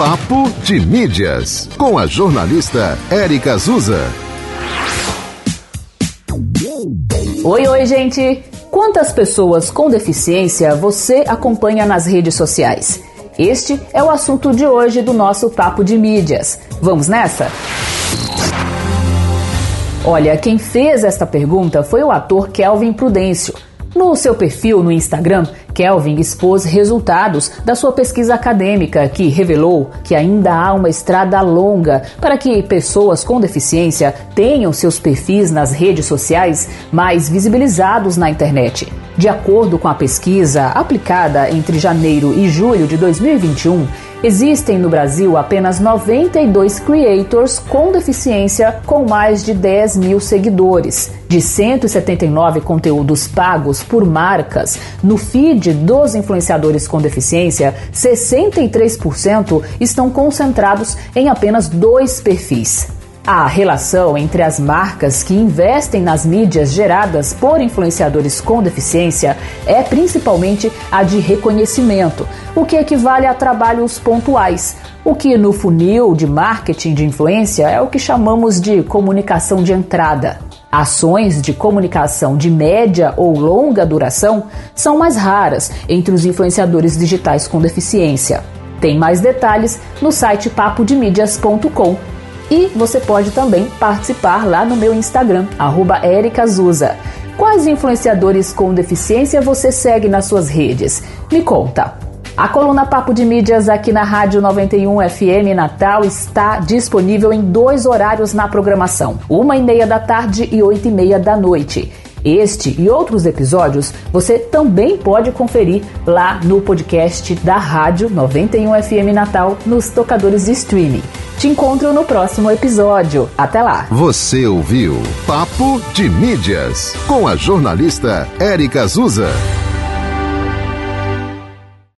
Papo de Mídias, com a jornalista Érica Azusa. Oi, oi, gente! Quantas pessoas com deficiência você acompanha nas redes sociais? Este é o assunto de hoje do nosso Papo de Mídias. Vamos nessa? Olha, quem fez esta pergunta foi o ator Kelvin Prudêncio. No seu perfil no Instagram, Kelvin expôs resultados da sua pesquisa acadêmica que revelou que ainda há uma estrada longa para que pessoas com deficiência tenham seus perfis nas redes sociais mais visibilizados na internet. De acordo com a pesquisa aplicada entre janeiro e julho de 2021, Existem no Brasil apenas 92 creators com deficiência com mais de 10 mil seguidores. De 179 conteúdos pagos por marcas no feed dos influenciadores com deficiência, 63% estão concentrados em apenas dois perfis. A relação entre as marcas que investem nas mídias geradas por influenciadores com deficiência é principalmente a de reconhecimento, o que equivale a trabalhos pontuais, o que no funil de marketing de influência é o que chamamos de comunicação de entrada. Ações de comunicação de média ou longa duração são mais raras entre os influenciadores digitais com deficiência. Tem mais detalhes no site papodemídias.com e você pode também participar lá no meu Instagram, @ericazusa. Quais influenciadores com deficiência você segue nas suas redes? Me conta. A coluna Papo de Mídias aqui na Rádio 91 FM Natal está disponível em dois horários na programação: uma e meia da tarde e oito e meia da noite. Este e outros episódios você também pode conferir lá no podcast da Rádio 91 FM Natal nos tocadores de streaming. Te encontro no próximo episódio. Até lá. Você ouviu Papo de Mídias com a jornalista Érica Azusa.